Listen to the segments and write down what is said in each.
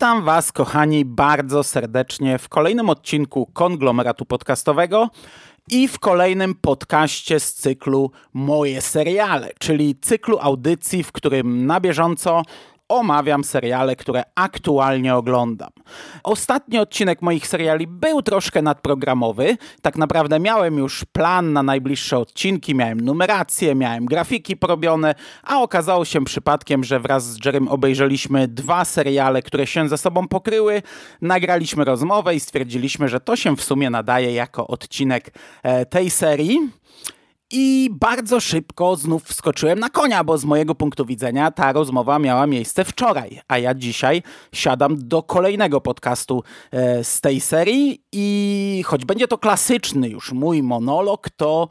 Witam Was, kochani, bardzo serdecznie w kolejnym odcinku konglomeratu podcastowego i w kolejnym podcaście z cyklu Moje seriale, czyli cyklu audycji, w którym na bieżąco omawiam seriale, które aktualnie oglądam. Ostatni odcinek moich seriali był troszkę nadprogramowy. Tak naprawdę miałem już plan na najbliższe odcinki, miałem numerację, miałem grafiki porobione, a okazało się przypadkiem, że wraz z Jerem obejrzeliśmy dwa seriale, które się ze sobą pokryły. Nagraliśmy rozmowę i stwierdziliśmy, że to się w sumie nadaje jako odcinek e, tej serii. I bardzo szybko znów wskoczyłem na konia, bo z mojego punktu widzenia ta rozmowa miała miejsce wczoraj, a ja dzisiaj siadam do kolejnego podcastu e, z tej serii. I choć będzie to klasyczny już mój monolog, to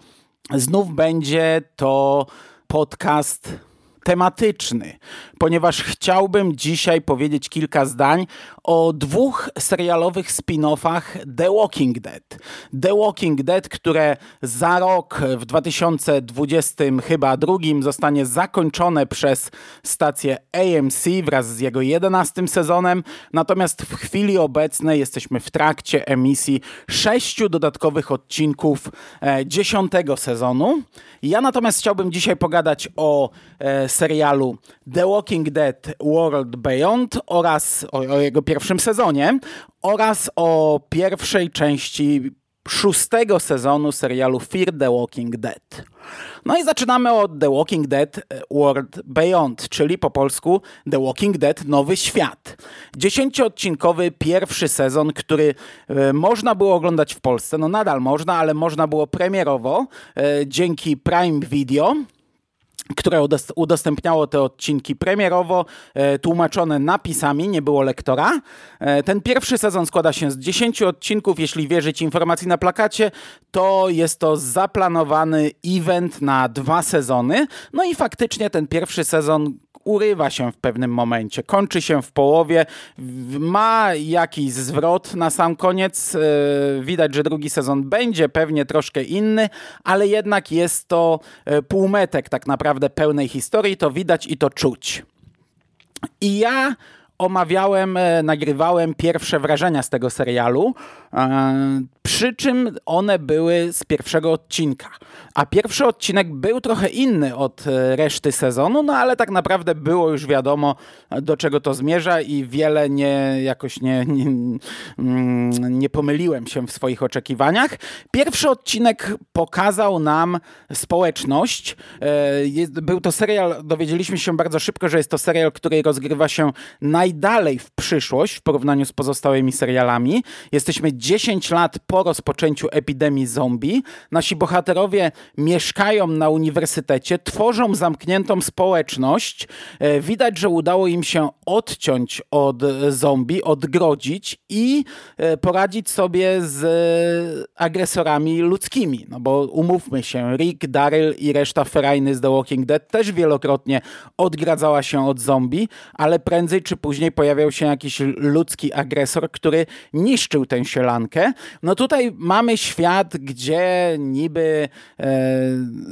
znów będzie to podcast tematyczny, ponieważ chciałbym dzisiaj powiedzieć kilka zdań o dwóch serialowych spin-offach The Walking Dead. The Walking Dead, które za rok w 2020 chyba drugim zostanie zakończone przez stację AMC wraz z jego 11 sezonem, natomiast w chwili obecnej jesteśmy w trakcie emisji sześciu dodatkowych odcinków e, dziesiątego sezonu. Ja natomiast chciałbym dzisiaj pogadać o e, serialu The Walking Dead World Beyond oraz o, o jego pierwszym sezonie oraz o pierwszej części szóstego sezonu serialu Fear the Walking Dead. No i zaczynamy od The Walking Dead e, World Beyond, czyli po polsku The Walking Dead Nowy Świat. Dziesięcioodcinkowy pierwszy sezon, który e, można było oglądać w Polsce, no nadal można, ale można było premierowo e, dzięki Prime Video które udostępniało te odcinki premierowo, e, tłumaczone napisami, nie było lektora. E, ten pierwszy sezon składa się z 10 odcinków. Jeśli wierzyć informacji na plakacie, to jest to zaplanowany event na dwa sezony. No i faktycznie ten pierwszy sezon urywa się w pewnym momencie, kończy się w połowie, ma jakiś zwrot na sam koniec. E, widać, że drugi sezon będzie pewnie troszkę inny, ale jednak jest to e, półmetek tak naprawdę pełnej historii, to widać i to czuć. I ja omawiałem, e, nagrywałem pierwsze wrażenia z tego serialu, przy czym one były z pierwszego odcinka. A pierwszy odcinek był trochę inny od e, reszty sezonu, no ale tak naprawdę było już wiadomo, do czego to zmierza i wiele nie, jakoś nie, nie, mm, nie pomyliłem się w swoich oczekiwaniach. Pierwszy odcinek pokazał nam społeczność. E, był to serial, dowiedzieliśmy się bardzo szybko, że jest to serial, który rozgrywa się najdalej w przyszłość w porównaniu z pozostałymi serialami. Jesteśmy 10 lat po rozpoczęciu epidemii zombie. Nasi bohaterowie mieszkają na uniwersytecie, tworzą zamkniętą społeczność. E, widać, że udało im się odciąć od zombie, odgrodzić i e, poradzić sobie z agresorami ludzkimi. No bo umówmy się, Rick, Daryl i reszta ferajny z The Walking Dead też wielokrotnie odgradzała się od zombie, ale prędzej czy później pojawiał się jakiś ludzki agresor, który niszczył tę sielankę. No tutaj mamy świat, gdzie niby e,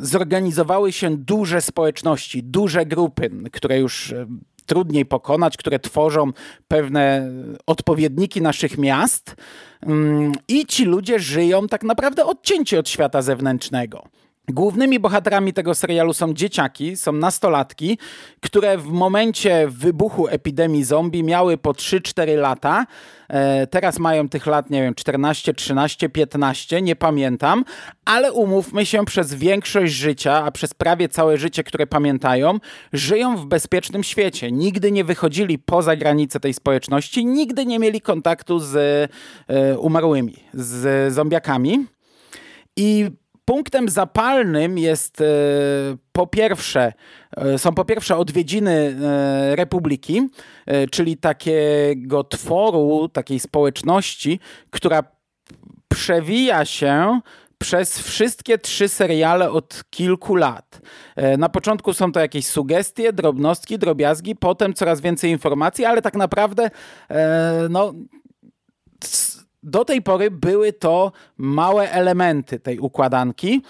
zorganizowały się duże społeczności, duże grupy, które już e, trudniej pokonać, które tworzą pewne odpowiedniki naszych miast. Mm, I ci ludzie żyją tak naprawdę odcięci od świata zewnętrznego. Głównymi bohaterami tego serialu są dzieciaki, są nastolatki, które w momencie wybuchu epidemii zombie miały po 3-4 lata. E, teraz mają tych lat, nie wiem, 14, 13, 15, nie pamiętam, ale umówmy się, przez większość życia, a przez prawie całe życie, które pamiętają, żyją w bezpiecznym świecie. Nigdy nie wychodzili poza granice tej społeczności, nigdy nie mieli kontaktu z e, umarłymi, z zombiakami. I Punktem zapalnym jest e, po pierwsze, e, są po pierwsze odwiedziny e, Republiki, czyli takiego tworu, takiej społeczności, która przewija się przez wszystkie trzy seriale od kilku lat. Na początku są to jakieś sugestie, drobnostki, drobiazgi, potem coraz więcej informacji, ale tak naprawdę no do tej pory były to małe elementy tej układanki.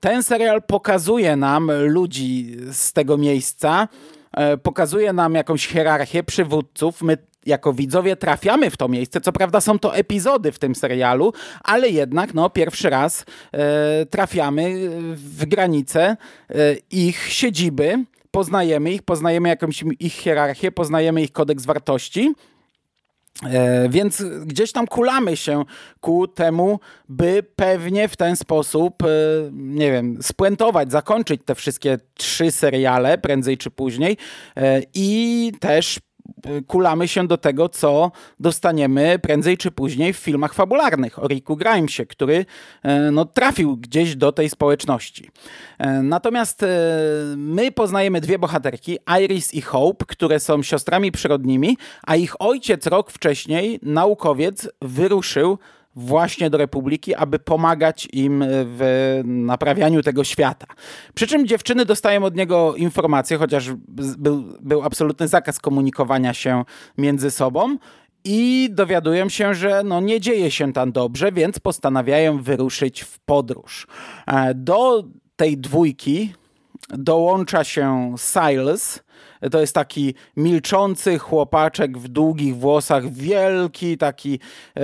Ten serial pokazuje nam ludzi z tego miejsca, e, pokazuje nam jakąś hierarchię przywódców. My jako widzowie trafiamy w to miejsce. Co prawda są to epizody w tym serialu, ale jednak no, pierwszy raz e, trafiamy w granice e, ich siedziby, poznajemy ich, poznajemy jakąś ich hierarchię, poznajemy ich kodeks wartości. E, więc gdzieś tam kulamy się ku temu, by pewnie w ten sposób, e, nie wiem, spuentować, zakończyć te wszystkie trzy seriale prędzej czy później e, i też kulamy się do tego, co dostaniemy prędzej czy później w filmach fabularnych o Ricku Grimesie, który e, no, trafił gdzieś do tej społeczności. E, natomiast e, my poznajemy dwie bohaterki, Iris i Hope, które są siostrami przyrodnimi, a ich ojciec rok wcześniej, naukowiec, wyruszył właśnie do Republiki, aby pomagać im w naprawianiu tego świata. Przy czym dziewczyny dostają od niego informacje, chociaż był, był absolutny zakaz komunikowania się między sobą i dowiadują się, że no nie dzieje się tam dobrze, więc postanawiają wyruszyć w podróż. E, do tej dwójki dołącza się Silas, to jest taki milczący chłopaczek w długich włosach, wielki, taki, e,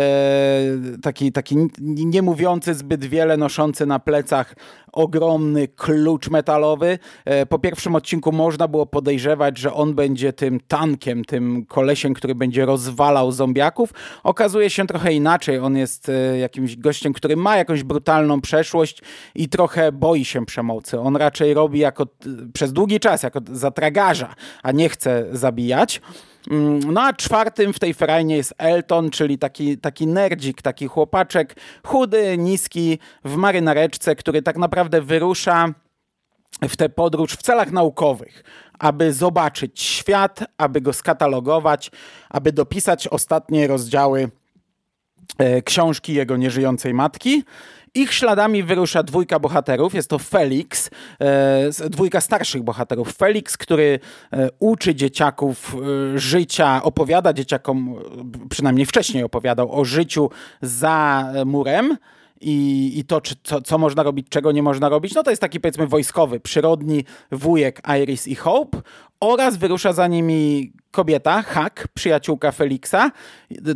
taki, taki nie mówiący zbyt wiele, noszący na plecach ogromny klucz metalowy. E, po pierwszym odcinku można było podejrzewać, że on będzie tym tankiem, tym kolesiem, który będzie rozwalał zombiaków. Okazuje się trochę inaczej. On jest e, jakimś gościem, który ma jakąś brutalną przeszłość i trochę boi się przemocy. On raczej robi jako przez długi czas jako zatragarza, a nie chce zabijać. Mm, no a czwartym w tej ferajnie jest Elton, czyli taki, taki nerdzik, taki chłopaczek, chudy, niski, w marynareczce, który tak naprawdę wyrusza w tę podróż w celach naukowych, aby zobaczyć świat, aby go skatalogować, aby dopisać ostatnie rozdziały e, książki jego nieżyjącej matki. Ich śladami wyrusza dwójka bohaterów. Jest to Felix, e, dwójka starszych bohaterów. Felix, który e, uczy dzieciaków e, życia, opowiada dzieciakom, przynajmniej wcześniej opowiadał o życiu za murem i, i to, czy, co, co można robić, czego nie można robić, no to jest taki powiedzmy wojskowy, przyrodni wujek Iris i Hope oraz wyrusza za nimi kobieta, Hak, przyjaciółka Feliksa,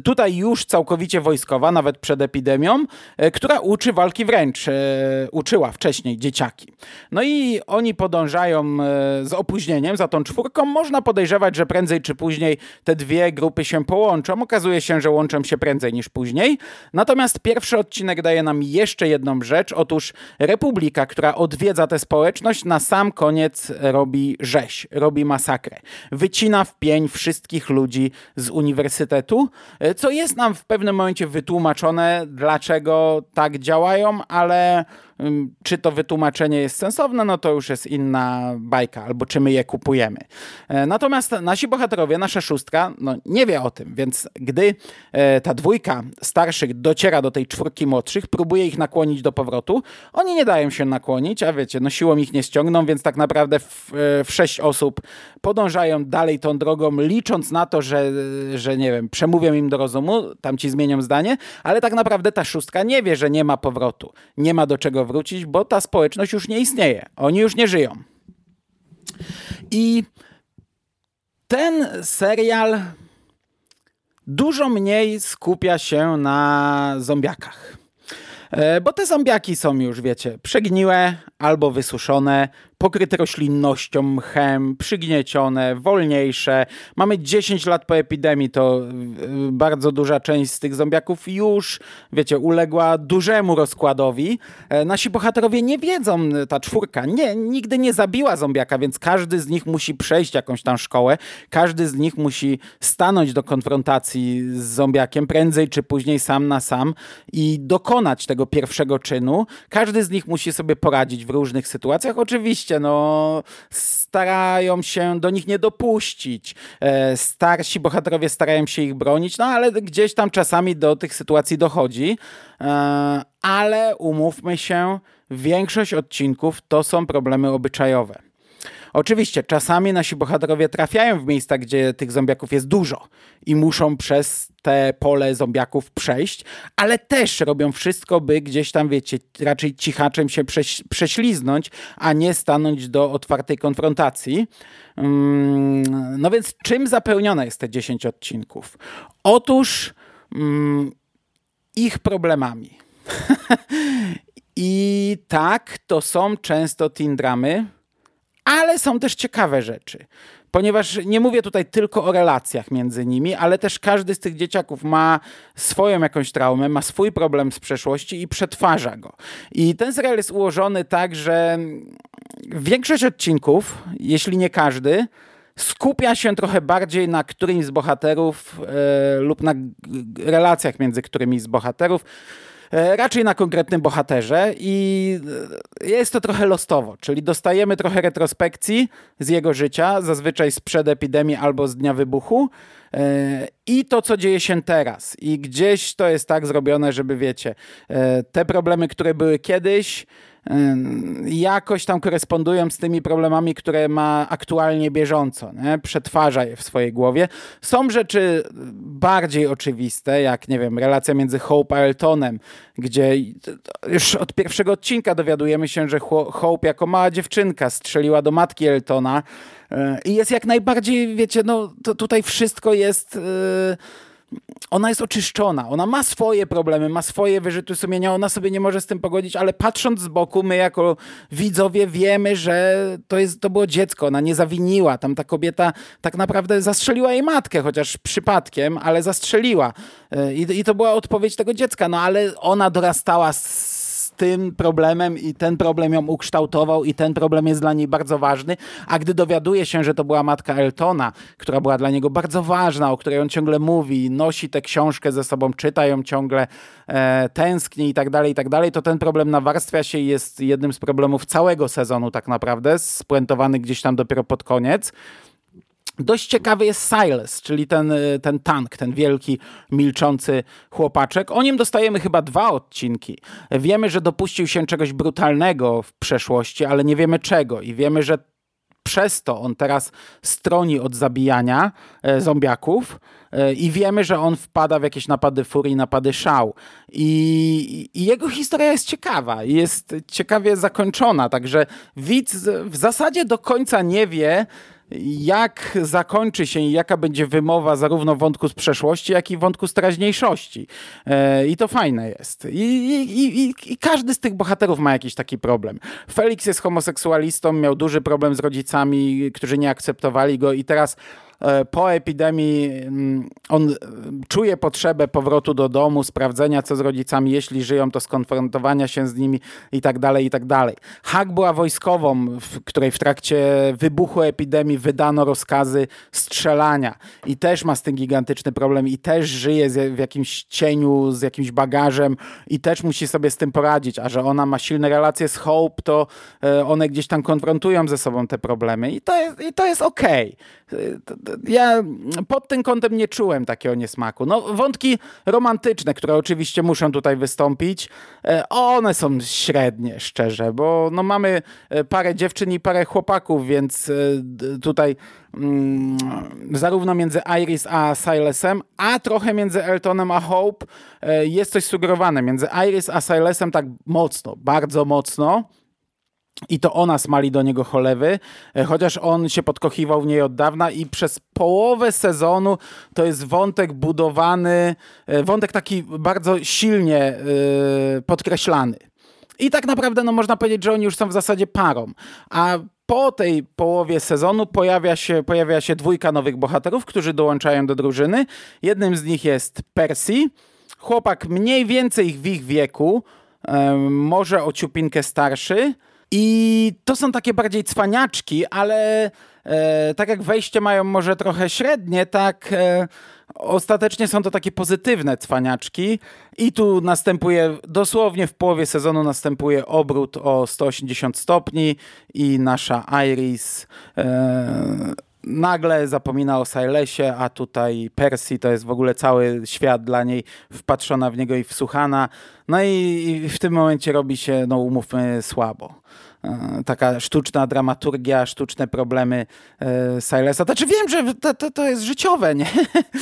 tutaj już całkowicie wojskowa, nawet przed epidemią, e, która uczy walki wręcz, e, uczyła wcześniej dzieciaki. No i oni podążają e, z opóźnieniem za tą czwórką. Można podejrzewać, że prędzej czy później te dwie grupy się połączą. Okazuje się, że łączą się prędzej niż później. Natomiast pierwszy odcinek daje nam jeszcze jedną rzecz. Otóż Republika, która odwiedza tę społeczność, na sam koniec robi rzeź, robi masakrę. Wycina w pień wszystkich ludzi z uniwersytetu, e, co jest nam w pewnym momencie wytłumaczone, dlaczego tak działają, ale czy to wytłumaczenie jest sensowne, no to już jest inna bajka, albo czy my je kupujemy. E, natomiast nasi bohaterowie, nasza szóstka, no nie wie o tym, więc gdy e, ta dwójka starszych dociera do tej czwórki młodszych, próbuje ich nakłonić do powrotu, oni nie dają się nakłonić, a wiecie, no siłą ich nie ściągną, więc tak naprawdę w, e, w sześć osób podążają dalej tą drogą, licząc na to, że, że nie wiem, przemówią im do rozumu, tam ci zmienią zdanie, ale tak naprawdę ta szóstka nie wie, że nie ma powrotu, nie ma do czego wrócić, bo ta społeczność już nie istnieje. Oni już nie żyją. I ten serial dużo mniej skupia się na zombiakach. E, bo te zombiaki są już, wiecie, przegniłe albo wysuszone, pokryte roślinnością, mchem, przygniecione, wolniejsze. Mamy 10 lat po epidemii, to y, bardzo duża część z tych zombiaków już, wiecie, uległa dużemu rozkładowi. E, nasi bohaterowie nie wiedzą, ta czwórka nie, nigdy nie zabiła zombiaka, więc każdy z nich musi przejść jakąś tam szkołę, każdy z nich musi stanąć do konfrontacji z zombiakiem prędzej czy później sam na sam i dokonać tego pierwszego czynu. Każdy z nich musi sobie poradzić w różnych sytuacjach. Oczywiście oczywiście, no, starają się do nich nie dopuścić. E, starsi bohaterowie starają się ich bronić, no ale gdzieś tam czasami do tych sytuacji dochodzi. E, ale umówmy się, większość odcinków to są problemy obyczajowe. Oczywiście, czasami nasi bohaterowie trafiają w miejsca, gdzie tych zombiaków jest dużo i muszą przez te pole zombiaków przejść, ale też robią wszystko, by gdzieś tam, wiecie, raczej cichaczem się prześ prześliznąć, a nie stanąć do otwartej konfrontacji. Mm, no więc czym zapełnione jest te 10 odcinków? Otóż mm, ich problemami. I tak, to są często teen dramy, ale są też ciekawe rzeczy. Ponieważ nie mówię tutaj tylko o relacjach między nimi, ale też każdy z tych dzieciaków ma swoją jakąś traumę, ma swój problem z przeszłości i przetwarza go. I ten serial jest ułożony tak, że większość odcinków, jeśli nie każdy, skupia się trochę bardziej na którymś z bohaterów e, lub na relacjach między którymi z bohaterów. E, raczej na konkretnym bohaterze i e, jest to trochę lostowo, czyli dostajemy trochę retrospekcji z jego życia, zazwyczaj sprzed epidemii albo z dnia wybuchu e, i to, co dzieje się teraz. I gdzieś to jest tak zrobione, żeby wiecie, te problemy, które były kiedyś, jakoś tam korespondują z tymi problemami, które ma aktualnie bieżąco. Nie? Przetwarza je w swojej głowie. Są rzeczy bardziej oczywiste, jak nie wiem, relacja między Hope a Eltonem, gdzie już od pierwszego odcinka dowiadujemy się, że Hope jako mała dziewczynka strzeliła do matki Eltona e, i jest jak najbardziej, wiecie, no tutaj wszystko jest... Yy ona jest oczyszczona, ona ma swoje problemy, ma swoje wyrzuty sumienia, ona sobie nie może z tym pogodzić, ale patrząc z boku, my jako widzowie wiemy, że to, jest, to było dziecko, ona nie zawiniła, tam ta kobieta tak naprawdę zastrzeliła jej matkę, chociaż przypadkiem, ale zastrzeliła. E, I, i to była odpowiedź tego dziecka, no ale ona dorastała z tym problemem i ten problem ją ukształtował i ten problem jest dla niej bardzo ważny, a gdy dowiaduje się, że to była matka Eltona, która była dla niego bardzo ważna, o której on ciągle mówi, nosi tę książkę ze sobą, czyta ją ciągle, e, tęskni i tak dalej, i tak dalej, to ten problem nawarstwia się i jest jednym z problemów całego sezonu tak naprawdę, spuentowany gdzieś tam dopiero pod koniec. Dość ciekawy jest Silas, czyli ten, y, ten tank, ten wielki, milczący chłopaczek. O nim dostajemy chyba dwa odcinki. Wiemy, że dopuścił się czegoś brutalnego w przeszłości, ale nie wiemy czego. I wiemy, że przez to on teraz stroni od zabijania e, zombiaków e, i wiemy, że on wpada w jakieś napady furii, napady szał. I, I, jego historia jest ciekawa, jest ciekawie zakończona, także widz w zasadzie do końca nie wie, jak zakończy się i jaka będzie wymowa zarówno wątku z przeszłości, jak i wątku z teraźniejszości. E, I to fajne jest. I, i, i, I, każdy z tych bohaterów ma jakiś taki problem. Felix jest homoseksualistą, miał duży problem z rodzicami, którzy nie akceptowali go i teraz po epidemii mm, on e, czuje potrzebę powrotu do domu, sprawdzenia co z rodzicami, jeśli żyją, to skonfrontowania się z nimi i tak dalej, i tak dalej. Hak była wojskową, w której w trakcie wybuchu epidemii wydano rozkazy strzelania i też ma z tym gigantyczny problem i też żyje w jakimś cieniu, z jakimś bagażem i też musi sobie z tym poradzić, a że ona ma silne relacje z Hope, to e, one gdzieś tam konfrontują ze sobą te problemy i to jest, i to jest okej. Okay ja pod tym kątem nie czułem takiego niesmaku. No, wątki romantyczne, które oczywiście muszą tutaj wystąpić, e, one są średnie, szczerze, bo no, mamy e, parę dziewczyn i parę chłopaków, więc e, tutaj mm, zarówno między Iris a Silasem, a trochę między Eltonem a Hope jest coś sugerowane. Między Iris a Silasem tak mocno, bardzo mocno. I to ona smali do niego cholewy, e, chociaż on się podkochiwał w niej od dawna i przez połowę sezonu to jest wątek budowany, e, wątek taki bardzo silnie yy, podkreślany. I tak naprawdę no, można powiedzieć, że oni już są w zasadzie parą. A po tej połowie sezonu pojawia się, pojawia się dwójka nowych bohaterów, którzy dołączają do drużyny. Jednym z nich jest Percy, chłopak mniej więcej w ich wieku, może o ciupinkę starszy, i to są takie bardziej cwaniaczki, ale e, tak jak wejście mają może trochę średnie, tak e, ostatecznie są to takie pozytywne cwaniaczki. I tu następuje, dosłownie w połowie sezonu następuje obrót o 180 stopni i nasza Iris e, nagle zapomina o Silesie, a tutaj Percy to jest w ogóle cały świat dla niej, wpatrzona w niego i wsłuchana. No i, w tym momencie robi się, no umówmy, słabo. E, taka sztuczna dramaturgia, sztuczne problemy e, Silesa. Znaczy wiem, że to, to, to jest życiowe, nie?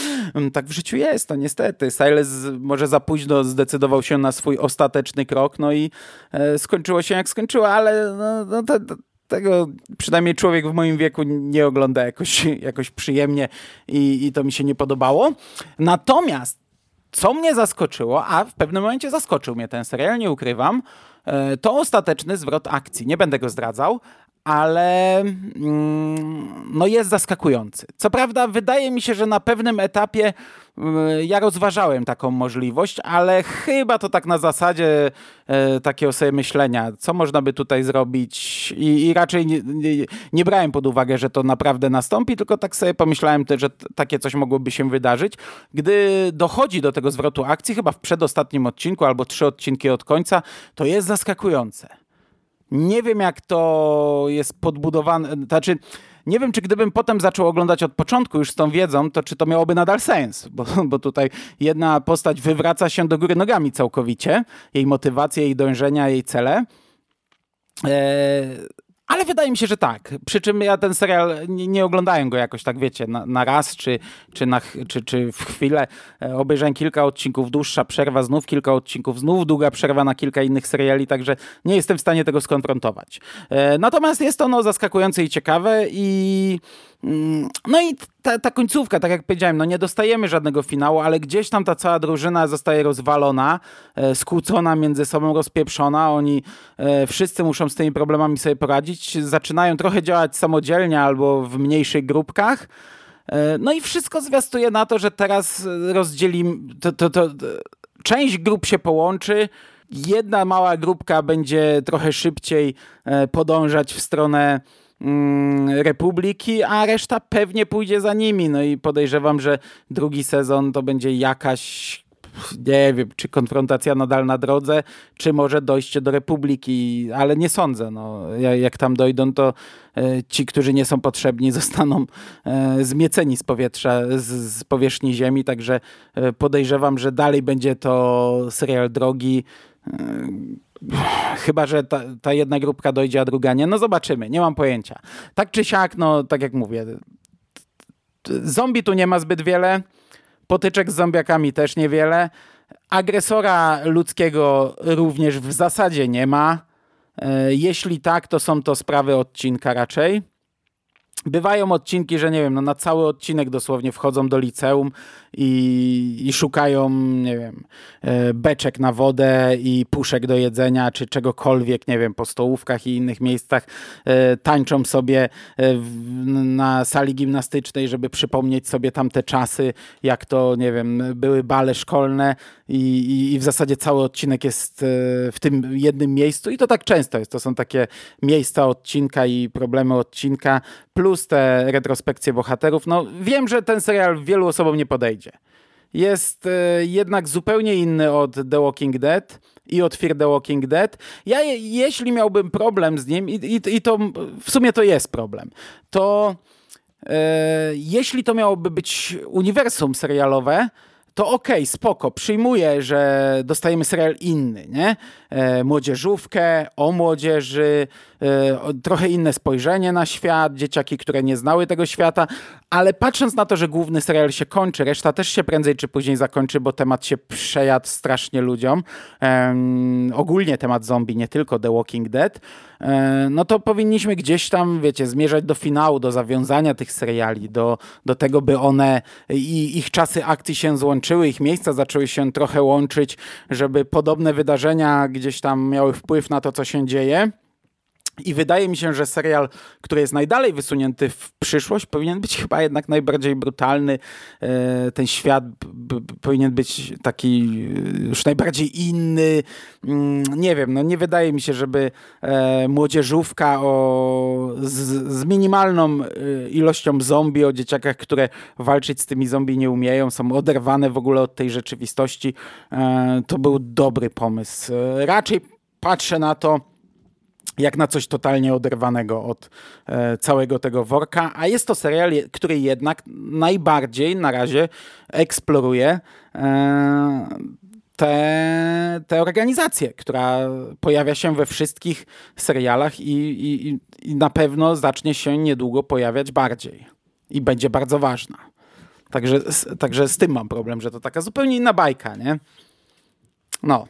tak w życiu jest, to niestety. Siles może za późno zdecydował się na swój ostateczny krok, no i e, skończyło się jak skończyło, ale no, no to tego przynajmniej człowiek w moim wieku nie ogląda jakoś, jakoś przyjemnie i, i to mi się nie podobało. Natomiast co mnie zaskoczyło, a w pewnym momencie zaskoczył mnie ten serial, nie ukrywam, e, to ostateczny zwrot akcji. Nie będę go zdradzał, ale mm, no jest zaskakujący. Co prawda, wydaje mi się, że na pewnym etapie mm, ja rozważałem taką możliwość, ale chyba to tak na zasadzie e, takiego sobie myślenia, co można by tutaj zrobić i, i raczej nie, nie, nie, brałem pod uwagę, że to naprawdę nastąpi, tylko tak sobie pomyślałem, że takie coś mogłoby się wydarzyć. Gdy dochodzi do tego zwrotu akcji, chyba w przedostatnim odcinku albo trzy odcinki od końca, to jest zaskakujące. Nie wiem, jak to jest podbudowane. Znaczy, nie wiem, czy gdybym potem zaczął oglądać od początku już z tą wiedzą, to czy to miałoby nadal sens, bo, bo tutaj jedna postać wywraca się do góry nogami całkowicie, jej motywacje, jej dążenia, jej cele. Eee, ale wydaje mi się, że tak. Przy czym ja ten serial nie, nie oglądałem go jakoś tak, wiecie, na, na raz czy, czy, na, czy, czy w chwilę. E, obejrzałem kilka odcinków, dłuższa przerwa, znów kilka odcinków, znów długa przerwa na kilka innych seriali, także nie jestem w stanie tego skonfrontować. E, natomiast jest ono zaskakujące i ciekawe i no i ta, ta, końcówka, tak jak powiedziałem, no nie dostajemy żadnego finału, ale gdzieś tam ta cała drużyna zostaje rozwalona, e, skłócona między sobą, rozpieprzona. Oni e, wszyscy muszą z tymi problemami sobie poradzić. Zaczynają trochę działać samodzielnie albo w mniejszych grupkach. E, no i wszystko zwiastuje na to, że teraz rozdzielimy, to, to, to, część grup się połączy, jedna mała grupka będzie trochę szybciej podążać w stronę Mm, Republiki, a reszta pewnie pójdzie za nimi. No i podejrzewam, że drugi sezon to będzie jakaś nie wiem, czy konfrontacja nadal na drodze, czy może dojście do Republiki, ale nie sądzę. No, jak tam dojdą, to e, ci, którzy nie są potrzebni, zostaną e, zmieceni z powietrza, z, z powierzchni ziemi, także e, podejrzewam, że dalej będzie to serial drogi Chyba, że ta, ta, jedna grupka dojdzie, a druga nie. No zobaczymy, nie mam pojęcia. Tak czy siak, no tak jak mówię, zombie tu nie ma zbyt wiele, potyczek z zombiakami też niewiele, agresora ludzkiego również w zasadzie nie ma. E, jeśli tak, to są to sprawy odcinka raczej. Bywają odcinki, że nie wiem, no na cały odcinek dosłownie wchodzą do liceum i, i, szukają, nie wiem, e, beczek na wodę i puszek do jedzenia, czy czegokolwiek, nie wiem, po stołówkach i innych miejscach. E, tańczą sobie e, na sali gimnastycznej, żeby przypomnieć sobie tamte czasy, jak to, nie wiem, były bale szkolne i, i, i w zasadzie cały odcinek jest w tym jednym miejscu i to tak często jest. To są takie miejsca odcinka i problemy odcinka, plus te retrospekcje bohaterów. No wiem, że ten serial wielu osobom nie podejdzie. Jest e, jednak zupełnie inny od The Walking Dead i od Fear the Walking Dead. Ja jeśli miałbym problem z nim i, i, i to w sumie to jest problem, to e, jeśli to miałoby być uniwersum serialowe, to okej, okay, spoko, przyjmuję, że dostajemy serial inny, nie? E, młodzieżówkę, o młodzieży, e, trochę inne spojrzenie na świat, dzieciaki, które nie znały tego świata, ale patrząc na to, że główny serial się kończy, reszta też się prędzej czy później zakończy, bo temat się przejadł strasznie ludziom, e, ogólnie temat zombie, nie tylko The Walking Dead, e, no to powinniśmy gdzieś tam, wiecie, zmierzać do finału, do zawiązania tych seriali, do, do tego, by one i ich czasy akcji się złączyły, ich miejsca zaczęły się trochę łączyć, żeby podobne wydarzenia gdzieś tam miały wpływ na to, co się dzieje. I wydaje mi się, że serial, który jest najdalej wysunięty w przyszłość, powinien być chyba jednak najbardziej brutalny. E, ten świat powinien być taki e, już najbardziej inny. Mm, nie wiem, no nie wydaje mi się, żeby e, młodzieżówka o, z, z minimalną ilością zombie, o dzieciakach, które walczyć z tymi zombie nie umieją, są oderwane w ogóle od tej rzeczywistości, to był dobry pomysł. Raczej patrzę na to jak na coś totalnie oderwanego od e, całego tego worka, a jest to serial, który jednak najbardziej na razie eksploruje e, tę, organizację, która pojawia się we wszystkich serialach i, i, i na pewno zacznie się niedługo pojawiać bardziej i będzie bardzo ważna. Także, także z tym mam problem, że to taka zupełnie inna bajka, nie? No.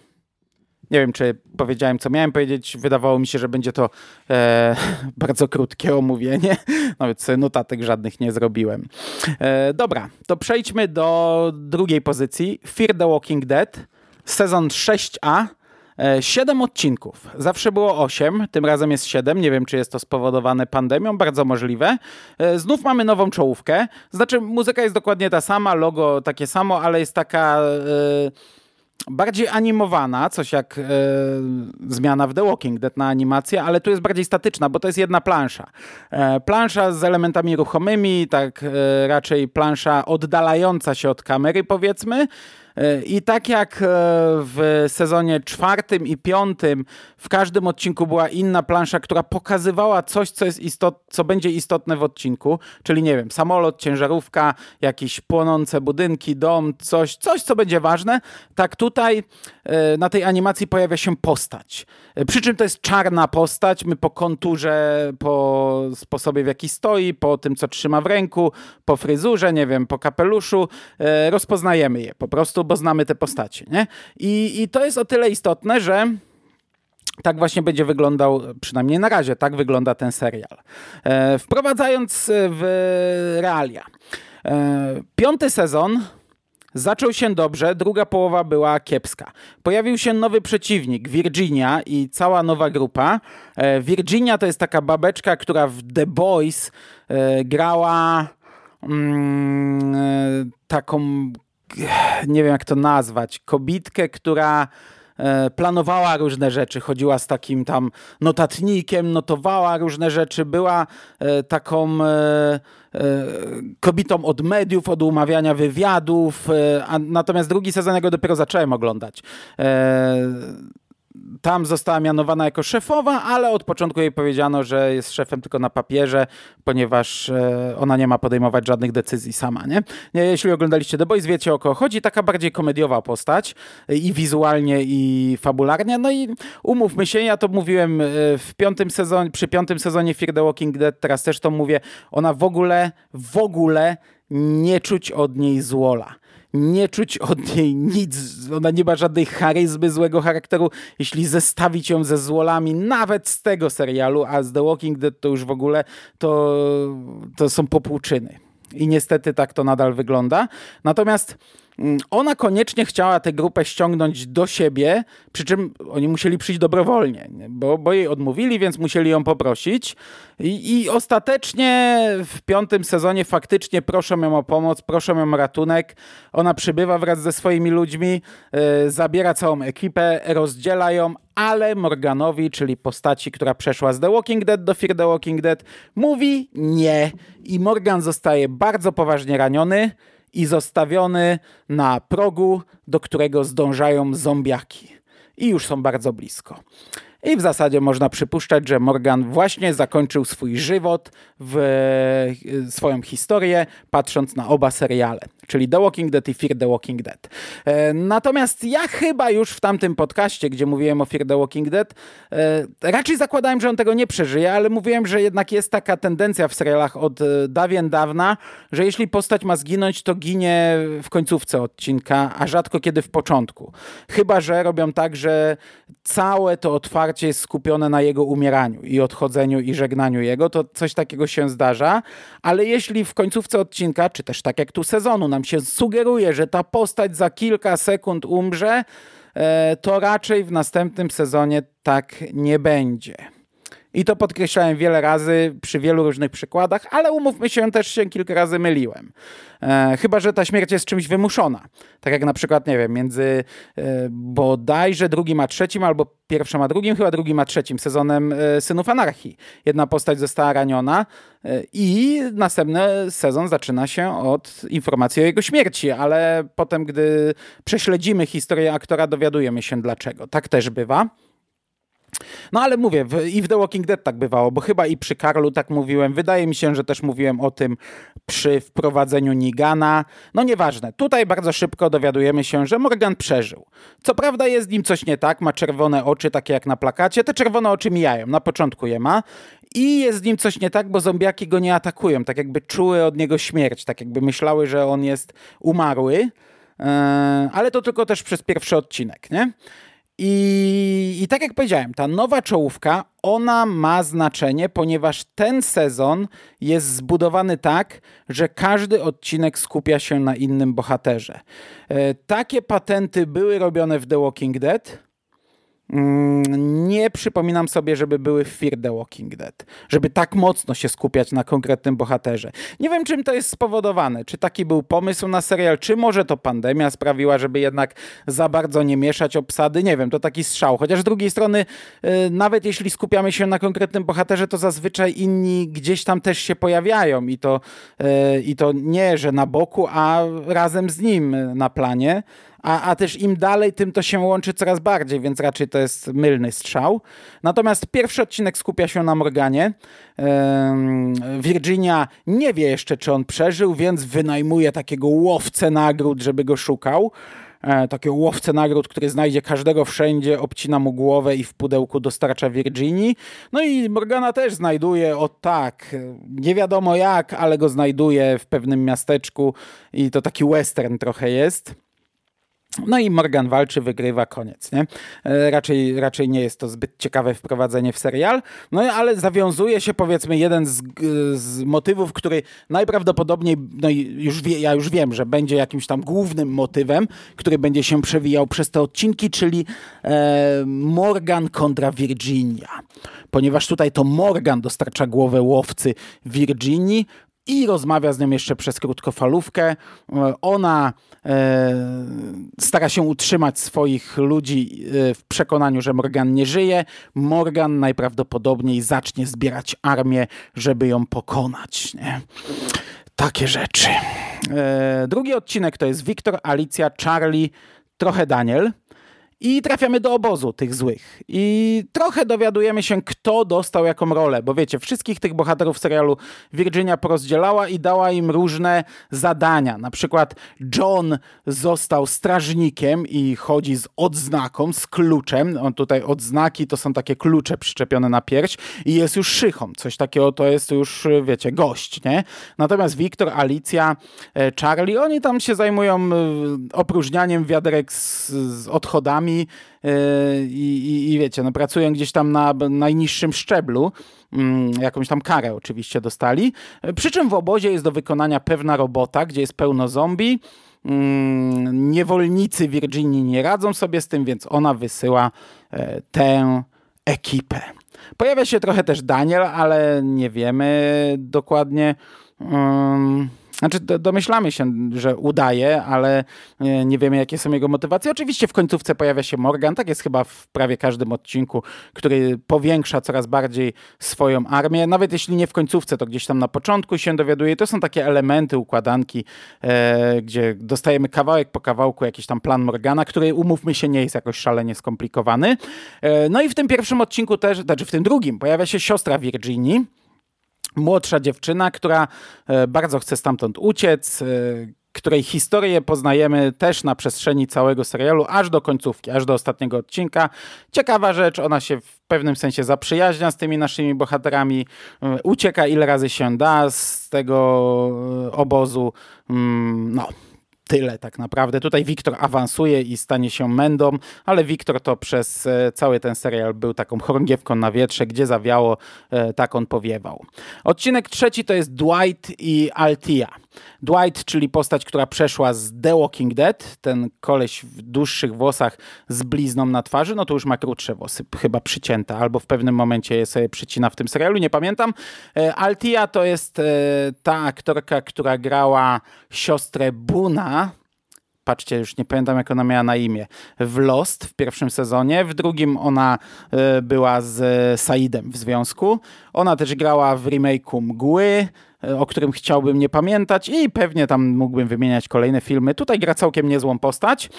Nie wiem, czy powiedziałem, co miałem powiedzieć. Wydawało mi się, że będzie to e, bardzo krótkie omówienie. Nawet sobie notatek żadnych nie zrobiłem. E, dobra, to przejdźmy do drugiej pozycji. Fear the Walking Dead, sezon 6A. E, siedem odcinków. Zawsze było osiem, tym razem jest siedem. Nie wiem, czy jest to spowodowane pandemią, bardzo możliwe. E, znów mamy nową czołówkę. Znaczy, muzyka jest dokładnie ta sama, logo takie samo, ale jest taka. Yy bardziej animowana, coś jak e, zmiana w The Walking Dead na animację, ale tu jest bardziej statyczna, bo to jest jedna plansza. E, plansza z elementami ruchomymi, tak e, raczej plansza oddalająca się od kamery, powiedzmy. E, I tak jak e, w sezonie czwartym i piątym w każdym odcinku była inna plansza, która pokazywała coś, co, jest istot, co będzie istotne w odcinku, czyli nie wiem, samolot, ciężarówka, jakieś płonące budynki, dom, coś, coś co będzie ważne, tak tutaj e, na tej animacji pojawia się postać. Przy czym to jest czarna postać, my po konturze, po sposobie w jaki stoi, po tym co trzyma w ręku, po fryzurze, nie wiem, po kapeluszu, rozpoznajemy je po prostu, bo znamy te postacie. Nie? I, I to jest o tyle istotne, że tak właśnie będzie wyglądał, przynajmniej na razie, tak wygląda ten serial. E, wprowadzając w realia. E, piąty sezon zaczął się dobrze, druga połowa była kiepska. Pojawił się nowy przeciwnik, Virginia i cała nowa grupa. E, Virginia to jest taka babeczka, która w The Boys e, grała mm, e, taką nie wiem jak to nazwać, kobitkę, która e, planowała różne rzeczy, chodziła z takim tam notatnikiem, notowała różne rzeczy, była e, taką e, kobietą od mediów, od umawiania wywiadów, natomiast drugi sezon ja go dopiero zacząłem oglądać tam została mianowana jako szefowa, ale od początku jej powiedziano, że jest szefem tylko na papierze, ponieważ e, ona nie ma podejmować żadnych decyzji sama. Nie? Jeśli oglądaliście The Boys, wiecie o kogo chodzi. Taka bardziej komediowa postać i wizualnie, i fabularnie. No i umówmy się, ja to mówiłem e, w piątym sezonie, przy piątym sezonie Fear the Walking Dead, teraz też to mówię, ona w ogóle, w ogóle nie czuć od niej złola nie czuć od niej nic. Ona nie ma żadnej charyzmy, złego charakteru. Jeśli zestawić ją ze złolami, nawet z tego serialu, a z The Walking Dead to już w ogóle, to, to są popłuczyny. I niestety tak to nadal wygląda. Natomiast ona koniecznie chciała tę grupę ściągnąć do siebie, przy czym oni musieli przyjść dobrowolnie, bo, bo jej odmówili, więc musieli ją poprosić. I, I, ostatecznie w piątym sezonie faktycznie proszą ją o pomoc, proszą ją o ratunek. Ona przybywa wraz ze swoimi ludźmi, yy, zabiera całą ekipę, rozdziela ją, ale Morganowi, czyli postaci, która przeszła z The Walking Dead do Fear the Walking Dead, mówi nie. I Morgan zostaje bardzo poważnie raniony i zostawiony na progu, do którego zdążają zombiaki. I już są bardzo blisko. I w zasadzie można przypuszczać, że Morgan właśnie zakończył swój żywot, w, e, swoją historię, patrząc na oba seriale, czyli The Walking Dead i Fear the Walking Dead. E, natomiast ja chyba już w tamtym podcaście, gdzie mówiłem o Fear the Walking Dead, e, raczej zakładałem, że on tego nie przeżyje, ale mówiłem, że jednak jest taka tendencja w serialach od dawien dawna, że jeśli postać ma zginąć, to ginie w końcówce odcinka, a rzadko kiedy w początku. Chyba, że robią tak, że całe to otwarcie jest skupione na jego umieraniu i odchodzeniu i żegnaniu jego, to coś takiego się zdarza, ale jeśli w końcówce odcinka, czy też tak jak tu sezonu, nam się sugeruje, że ta postać za kilka sekund umrze, e, to raczej w następnym sezonie tak nie będzie. I to podkreślałem wiele razy przy wielu różnych przykładach, ale umówmy się, też się kilka razy myliłem. E, chyba, że ta śmierć jest czymś wymuszona. Tak jak na przykład, nie wiem, między e, bodajże drugim a trzecim, albo pierwszym a drugim, chyba drugim a trzecim sezonem e, Synów Anarchii. Jedna postać została raniona e, i następny sezon zaczyna się od informacji o jego śmierci, ale potem, gdy prześledzimy historię aktora, dowiadujemy się dlaczego. Tak też bywa. No ale mówię, w, i w The Walking Dead tak bywało, bo chyba i przy Karlu tak mówiłem. Wydaje mi się, że też mówiłem o tym przy wprowadzeniu Nigana. No nieważne. Tutaj bardzo szybko dowiadujemy się, że Morgan przeżył. Co prawda jest z nim coś nie tak, ma czerwone oczy, takie jak na plakacie. Te czerwone oczy mijają, na początku je ma. I jest z nim coś nie tak, bo zombiaki go nie atakują, tak jakby czuły od niego śmierć, tak jakby myślały, że on jest umarły. Yy, ale to tylko też przez pierwszy odcinek, nie? I, I tak jak powiedziałem, ta nowa czołówka, ona ma znaczenie, ponieważ ten sezon jest zbudowany tak, że każdy odcinek skupia się na innym bohaterze. E, takie patenty były robione w The Walking Dead nie przypominam sobie, żeby były w Fear the Walking Dead, żeby tak mocno się skupiać na konkretnym bohaterze. Nie wiem, czym to jest spowodowane. Czy taki był pomysł na serial, czy może to pandemia sprawiła, żeby jednak za bardzo nie mieszać obsady. Nie wiem, to taki strzał. Chociaż z drugiej strony, y, nawet jeśli skupiamy się na konkretnym bohaterze, to zazwyczaj inni gdzieś tam też się pojawiają i to, y, i to nie, że na boku, a razem z nim na planie a, a też im dalej, tym to się łączy coraz bardziej, więc raczej to jest mylny strzał. Natomiast pierwszy odcinek skupia się na Morganie. Virginia nie wie jeszcze, czy on przeżył, więc wynajmuje takiego łowcę nagród, żeby go szukał e, takiego łowcę nagród, który znajdzie każdego wszędzie, obcina mu głowę i w pudełku dostarcza Virginii. No i Morgana też znajduje, o tak, nie wiadomo jak, ale go znajduje w pewnym miasteczku i to taki western trochę jest. No i Morgan walczy, wygrywa, koniec. Nie? E, raczej, raczej nie jest to zbyt ciekawe wprowadzenie w serial, no ale zawiązuje się powiedzmy jeden z, z motywów, który najprawdopodobniej, no już wie, ja już wiem, że będzie jakimś tam głównym motywem, który będzie się przewijał przez te odcinki, czyli e, Morgan kontra Virginia. Ponieważ tutaj to Morgan dostarcza głowę łowcy Virginii, i rozmawia z nią jeszcze przez krótkofalówkę. E, ona e, stara się utrzymać swoich ludzi e, w przekonaniu, że Morgan nie żyje. Morgan najprawdopodobniej zacznie zbierać armię, żeby ją pokonać. Nie? Takie rzeczy. Drugi odcinek to jest Wiktor, Alicja, Charlie, trochę Daniel. I trafiamy do obozu tych złych. I trochę dowiadujemy się, kto dostał jaką rolę, bo wiecie, wszystkich tych bohaterów serialu Virginia porozdzielała i dała im różne zadania. Na przykład John został strażnikiem i chodzi z odznaką, z kluczem. On tutaj odznaki to są takie klucze przyczepione na pierś i jest już szychą. Coś takiego to jest już, wiecie, gość, nie? Natomiast Wiktor, Alicja, e, Charlie, oni tam się zajmują e, opróżnianiem wiaderek z, z odchodami E, i, i, i wiecie, no pracują gdzieś tam na najniższym szczeblu, mm, jakąś tam karę oczywiście dostali. Przy czym w obozie jest do wykonania pewna robota, gdzie jest pełno zombie. Mm, niewolnicy Virginii nie radzą sobie z tym, więc ona wysyła e, tę ekipę. Pojawia się trochę też Daniel, ale nie wiemy dokładnie. Um, znaczy, domyślamy się, że udaje, ale e, nie wiemy, jakie są jego motywacje. Oczywiście w końcówce pojawia się Morgan, tak jest chyba w prawie każdym odcinku, który powiększa coraz bardziej swoją armię. Nawet jeśli nie w końcówce, to gdzieś tam na początku się dowiaduje. To są takie elementy układanki, e, gdzie dostajemy kawałek po kawałku jakiś tam plan Morgana, który umówmy się nie jest jakoś szalenie skomplikowany. E, no i w tym pierwszym odcinku też, znaczy w tym drugim, pojawia się siostra Virginii, młodsza dziewczyna, która e, bardzo chce stamtąd uciec, e, której historię poznajemy też na przestrzeni całego serialu, aż do końcówki, aż do ostatniego odcinka. Ciekawa rzecz, ona się w pewnym sensie zaprzyjaźnia z tymi naszymi bohaterami, e, ucieka ile razy się da z tego obozu. Mm, no, tyle tak naprawdę. Tutaj Wiktor awansuje i stanie się Mendą, ale Wiktor to przez e, cały ten serial był taką chorągiewką na wietrze, gdzie zawiało, e, tak on powiewał. Odcinek trzeci to jest Dwight i Altia. Dwight, czyli postać, która przeszła z The Walking Dead, ten koleś w dłuższych włosach z blizną na twarzy, no to już ma krótsze włosy, chyba przycięte, albo w pewnym momencie je sobie przycina w tym serialu, nie pamiętam. E, Altia to jest ta aktorka, która grała siostrę Buna patrzcie, już nie pamiętam jak ona miała na imię, w Lost w pierwszym sezonie, w drugim ona e, była z Saidem w związku. Ona też grała w remake'u Mgły, o którym chciałbym nie pamiętać i pewnie tam mógłbym wymieniać kolejne filmy. Tutaj gra całkiem niezłą postać.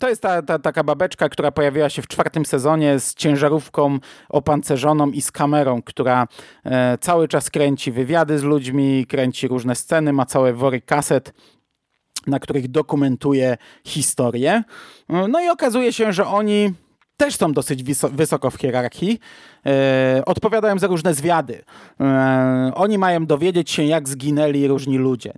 To jest ta, ta, taka babeczka, która pojawiła się w czwartym sezonie z ciężarówką opancerzoną i z kamerą, która e, cały czas kręci wywiady z ludźmi, kręci różne sceny, ma całe wory kaset na których dokumentuje historię. No i okazuje się, że oni też są dosyć wysoko w hierarchii odpowiadają za różne zwiady. E, oni mają dowiedzieć się, jak zginęli różni ludzie,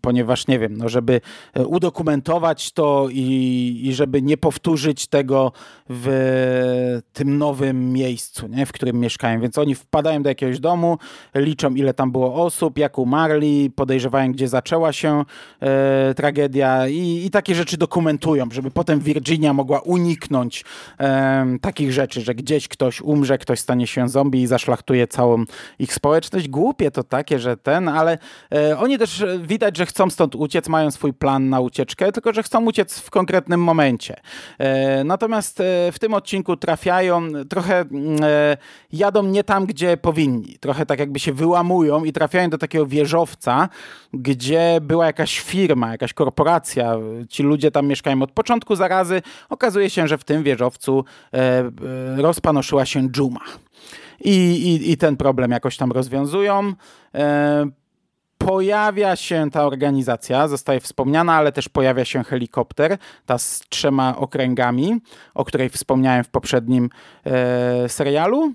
ponieważ nie wiem, no żeby e, udokumentować to i, i żeby nie powtórzyć tego w tym nowym miejscu, nie, w którym mieszkają. Więc oni wpadają do jakiegoś domu, liczą ile tam było osób, jak umarli, podejrzewają, gdzie zaczęła się e, tragedia i, i, takie rzeczy dokumentują, żeby potem Virginia mogła uniknąć e, takich rzeczy, że gdzieś ktoś umrze, ktoś stanie się zombie i zaszlachtuje całą ich społeczność. Głupie to takie, że ten, ale e, oni też e, widać, że chcą stąd uciec, mają swój plan na ucieczkę, tylko że chcą uciec w konkretnym momencie. E, natomiast e, w tym odcinku trafiają, trochę mm, e, jadą nie tam, gdzie powinni. Trochę tak jakby się wyłamują i trafiają do takiego wieżowca, gdzie była jakaś firma, jakaś korporacja. Ci ludzie tam mieszkają od początku zarazy. Okazuje się, że w tym wieżowcu e, rozpanoszyła się dżuma i, i, i ten problem jakoś tam rozwiązują. E, pojawia się ta organizacja, zostaje wspomniana, ale też pojawia się helikopter, ta z trzema okręgami, o której wspomniałem w poprzednim e, serialu.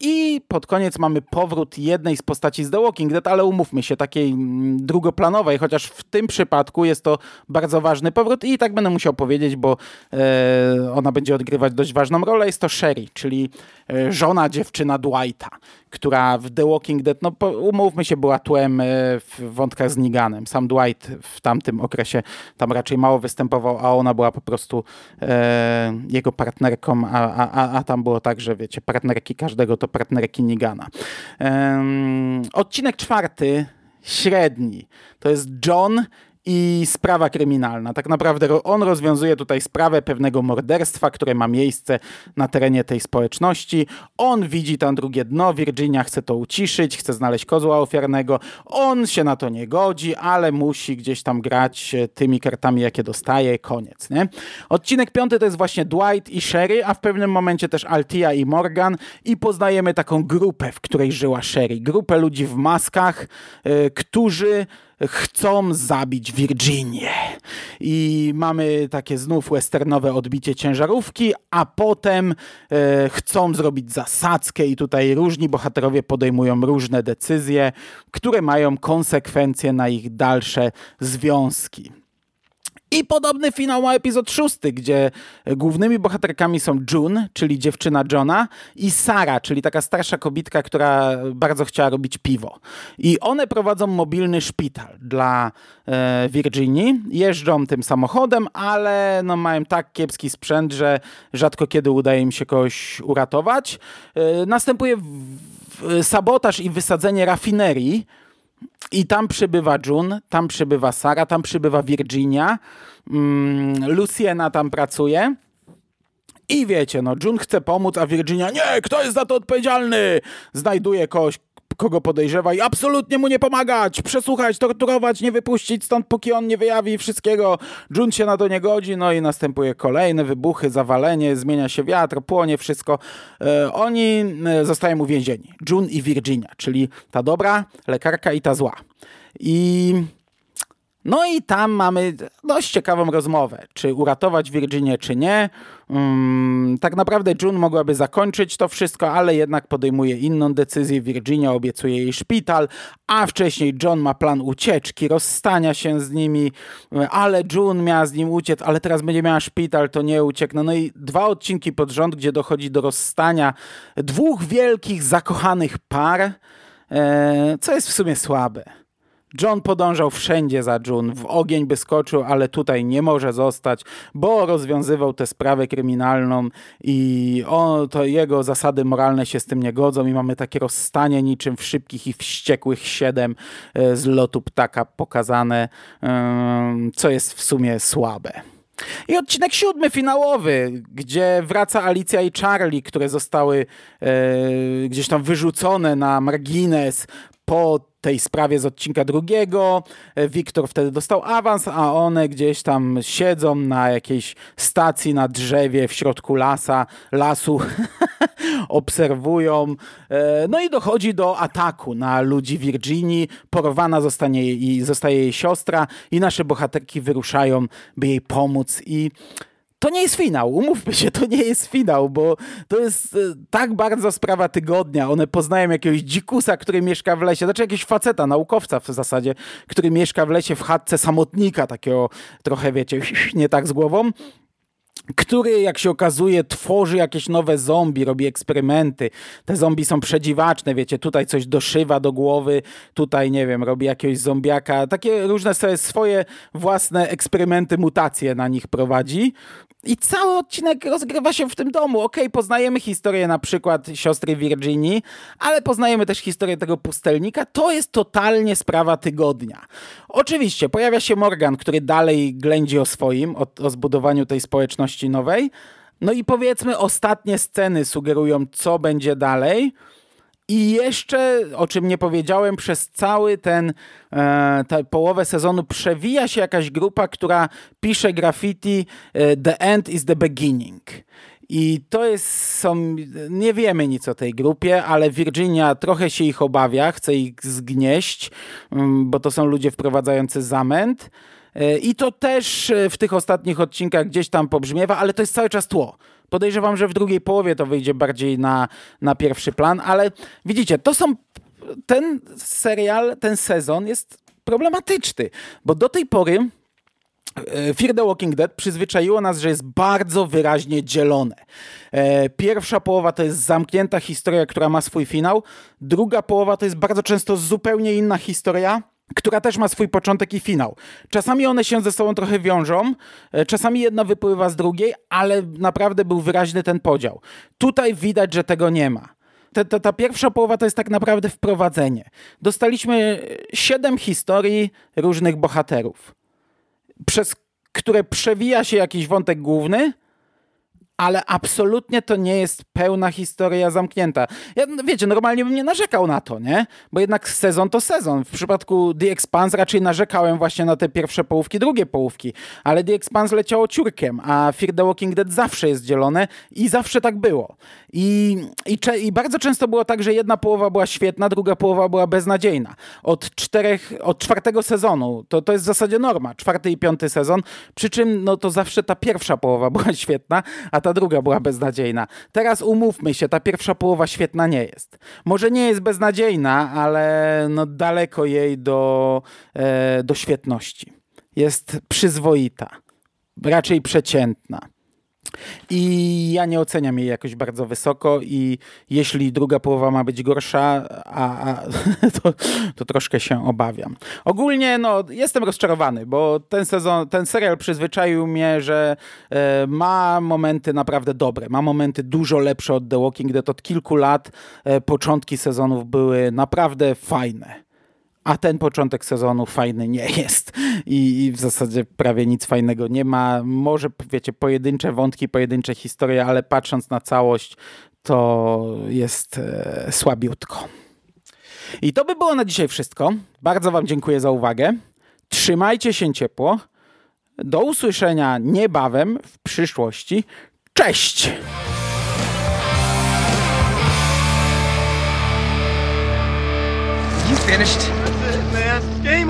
I pod koniec mamy powrót jednej z postaci z The Walking Dead, ale umówmy się, takiej mm, drugoplanowej, chociaż w tym przypadku jest to bardzo ważny powrót i tak będę musiał powiedzieć, bo e, ona będzie odgrywać dość ważną rolę. Jest to Sherry, czyli e, żona dziewczyna Dwighta która w The Walking Dead, no umówmy się, była tłem e, w wątkach z Niganem. Sam Dwight w tamtym okresie tam raczej mało występował, a ona była po prostu e, jego partnerką, a, a, a tam było tak, że wiecie, partnerki każdego to partnerki Nigana. E, odcinek czwarty, średni, to jest John i sprawa kryminalna. Tak naprawdę on rozwiązuje tutaj sprawę pewnego morderstwa, które ma miejsce na terenie tej społeczności. On widzi tam drugie dno, Virginia chce to uciszyć, chce znaleźć kozła ofiarnego. On się na to nie godzi, ale musi gdzieś tam grać tymi kartami, jakie dostaje. Koniec, nie? Odcinek piąty to jest właśnie Dwight i Sherry, a w pewnym momencie też Altia i Morgan i poznajemy taką grupę, w której żyła Sherry. Grupę ludzi w maskach, yy, którzy chcą zabić Virginię. I mamy takie znów westernowe odbicie ciężarówki, a potem e, chcą zrobić zasadzkę i tutaj różni bohaterowie podejmują różne decyzje, które mają konsekwencje na ich dalsze związki. I podobny finał ma epizod szósty, gdzie głównymi bohaterkami są June, czyli dziewczyna Johna, i Sara, czyli taka starsza kobitka, która bardzo chciała robić piwo. I one prowadzą mobilny szpital dla e, Virginii. Jeżdżą tym samochodem, ale no, mają tak kiepski sprzęt, że rzadko kiedy udaje im się kogoś uratować. E, następuje w, w, sabotaż i wysadzenie rafinerii i tam przybywa June, tam przybywa Sara, tam przybywa Virginia, mm, Luciena tam pracuje. I wiecie, no June chce pomóc, a Virginia, nie, kto jest za to odpowiedzialny? Znajduje kogoś, kogo podejrzewa i absolutnie mu nie pomagać, przesłuchać, torturować, nie wypuścić stąd, póki on nie wyjawi wszystkiego. Jun się na to nie godzi, no i następuje kolejne wybuchy, zawalenie, zmienia się wiatr, płonie wszystko. E, oni e, zostają uwięzieni. Jun i Virginia, czyli ta dobra lekarka i ta zła. I no i tam mamy dość ciekawą rozmowę, czy uratować Virginię, czy nie. Um, tak naprawdę June mogłaby zakończyć to wszystko, ale jednak podejmuje inną decyzję. Virginia obiecuje jej szpital, a wcześniej John ma plan ucieczki, rozstania się z nimi, ale June miała z nim uciec, ale teraz będzie miała szpital, to nie uciekną. No i dwa odcinki pod rząd, gdzie dochodzi do rozstania dwóch wielkich, zakochanych par, e, co jest w sumie słabe John podążał wszędzie za June, w ogień by skoczył, ale tutaj nie może zostać, bo rozwiązywał tę sprawę kryminalną i on, to jego zasady moralne się z tym nie godzą i mamy takie rozstanie niczym w szybkich i wściekłych siedem e, z lotu ptaka pokazane, co jest w sumie słabe. I odcinek siódmy, finałowy, gdzie wraca Alicja i Charlie, które zostały e, gdzieś tam wyrzucone na margines po tej sprawie z odcinka drugiego. E, Wiktor wtedy dostał awans, a one gdzieś tam siedzą na jakiejś stacji na drzewie w środku lasa, lasu, obserwują. E, no i dochodzi do ataku na ludzi Virginii. Porwana zostanie jej, zostaje jej siostra i nasze bohaterki wyruszają, by jej pomóc i to nie jest finał, umówmy się, to nie jest finał, bo to jest e, tak bardzo sprawa tygodnia. One poznają jakiegoś dzikusa, który mieszka w lesie, znaczy jakiegoś faceta, naukowca w zasadzie, który mieszka w lesie w chatce samotnika, takiego trochę, wiecie, nie tak z głową który, jak się okazuje, tworzy jakieś nowe zombie, robi eksperymenty. Te zombie są przedziwaczne, wiecie, tutaj coś doszywa do głowy, tutaj, nie wiem, robi jakiegoś zombiaka. Takie różne swoje własne eksperymenty, mutacje na nich prowadzi. I cały odcinek rozgrywa się w tym domu. Okej, okay, poznajemy historię na przykład siostry Virginii, ale poznajemy też historię tego pustelnika. To jest totalnie sprawa tygodnia. Oczywiście pojawia się Morgan, który dalej ględzi o swoim, o, o zbudowaniu tej społeczności nowej. No i powiedzmy, ostatnie sceny sugerują, co będzie dalej. I jeszcze, o czym nie powiedziałem, przez cały ten, e, połowę sezonu przewija się jakaś grupa, która pisze graffiti e, The end is the beginning. I to jest, są, nie wiemy nic o tej grupie, ale Virginia trochę się ich obawia, chce ich zgnieść, mm, bo to są ludzie wprowadzający zamęt. E, I to też w tych ostatnich odcinkach gdzieś tam pobrzmiewa, ale to jest cały czas tło. Podejrzewam, że w drugiej połowie to wyjdzie bardziej na, na pierwszy plan, ale widzicie, to są. Ten serial, ten sezon jest problematyczny, bo do tej pory e, Fear the Walking Dead przyzwyczaiło nas, że jest bardzo wyraźnie dzielone. E, pierwsza połowa to jest zamknięta historia, która ma swój finał. Druga połowa to jest bardzo często zupełnie inna historia, która też ma swój początek i finał. Czasami one się ze sobą trochę wiążą, e, czasami jedna wypływa z drugiej, ale naprawdę był wyraźny ten podział. Tutaj widać, że tego nie ma. Ta, ta, ta, pierwsza połowa to jest tak naprawdę wprowadzenie. Dostaliśmy siedem historii różnych bohaterów, przez które przewija się jakiś wątek główny, ale absolutnie to nie jest pełna historia zamknięta. Ja, no wiecie, normalnie bym nie narzekał na to, nie? Bo jednak sezon to sezon. W przypadku The Expanse raczej narzekałem właśnie na te pierwsze połówki, drugie połówki, ale The Expanse leciało ciurkiem, a Fear the Walking Dead zawsze jest dzielone i zawsze tak było. I, i, I bardzo często było tak, że jedna połowa była świetna, druga połowa była beznadziejna. Od czterech, od czwartego sezonu, to, to jest w zasadzie norma, czwarty i piąty sezon, przy czym no to zawsze ta pierwsza połowa była świetna, a ta ta druga była beznadziejna. Teraz umówmy się, ta pierwsza połowa świetna nie jest. Może nie jest beznadziejna, ale no daleko jej do, e, do świetności. Jest przyzwoita, raczej przeciętna. I ja nie oceniam jej jakoś bardzo wysoko i jeśli druga połowa ma być gorsza, a, a to, to, troszkę się obawiam. Ogólnie no, jestem rozczarowany, bo ten sezon, ten serial przyzwyczaił mnie, że e, ma momenty naprawdę dobre, ma momenty dużo lepsze od The Walking Dead. Od kilku lat e, początki sezonów były naprawdę fajne a ten początek sezonu fajny nie jest I, i w zasadzie prawie nic fajnego nie ma. Może, wiecie, pojedyncze wątki, pojedyncze historie, ale patrząc na całość, to jest e, słabiutko. I to by było na dzisiaj wszystko. Bardzo Wam dziękuję za uwagę. Trzymajcie się ciepło. Do usłyszenia niebawem w przyszłości. Cześć! You finished?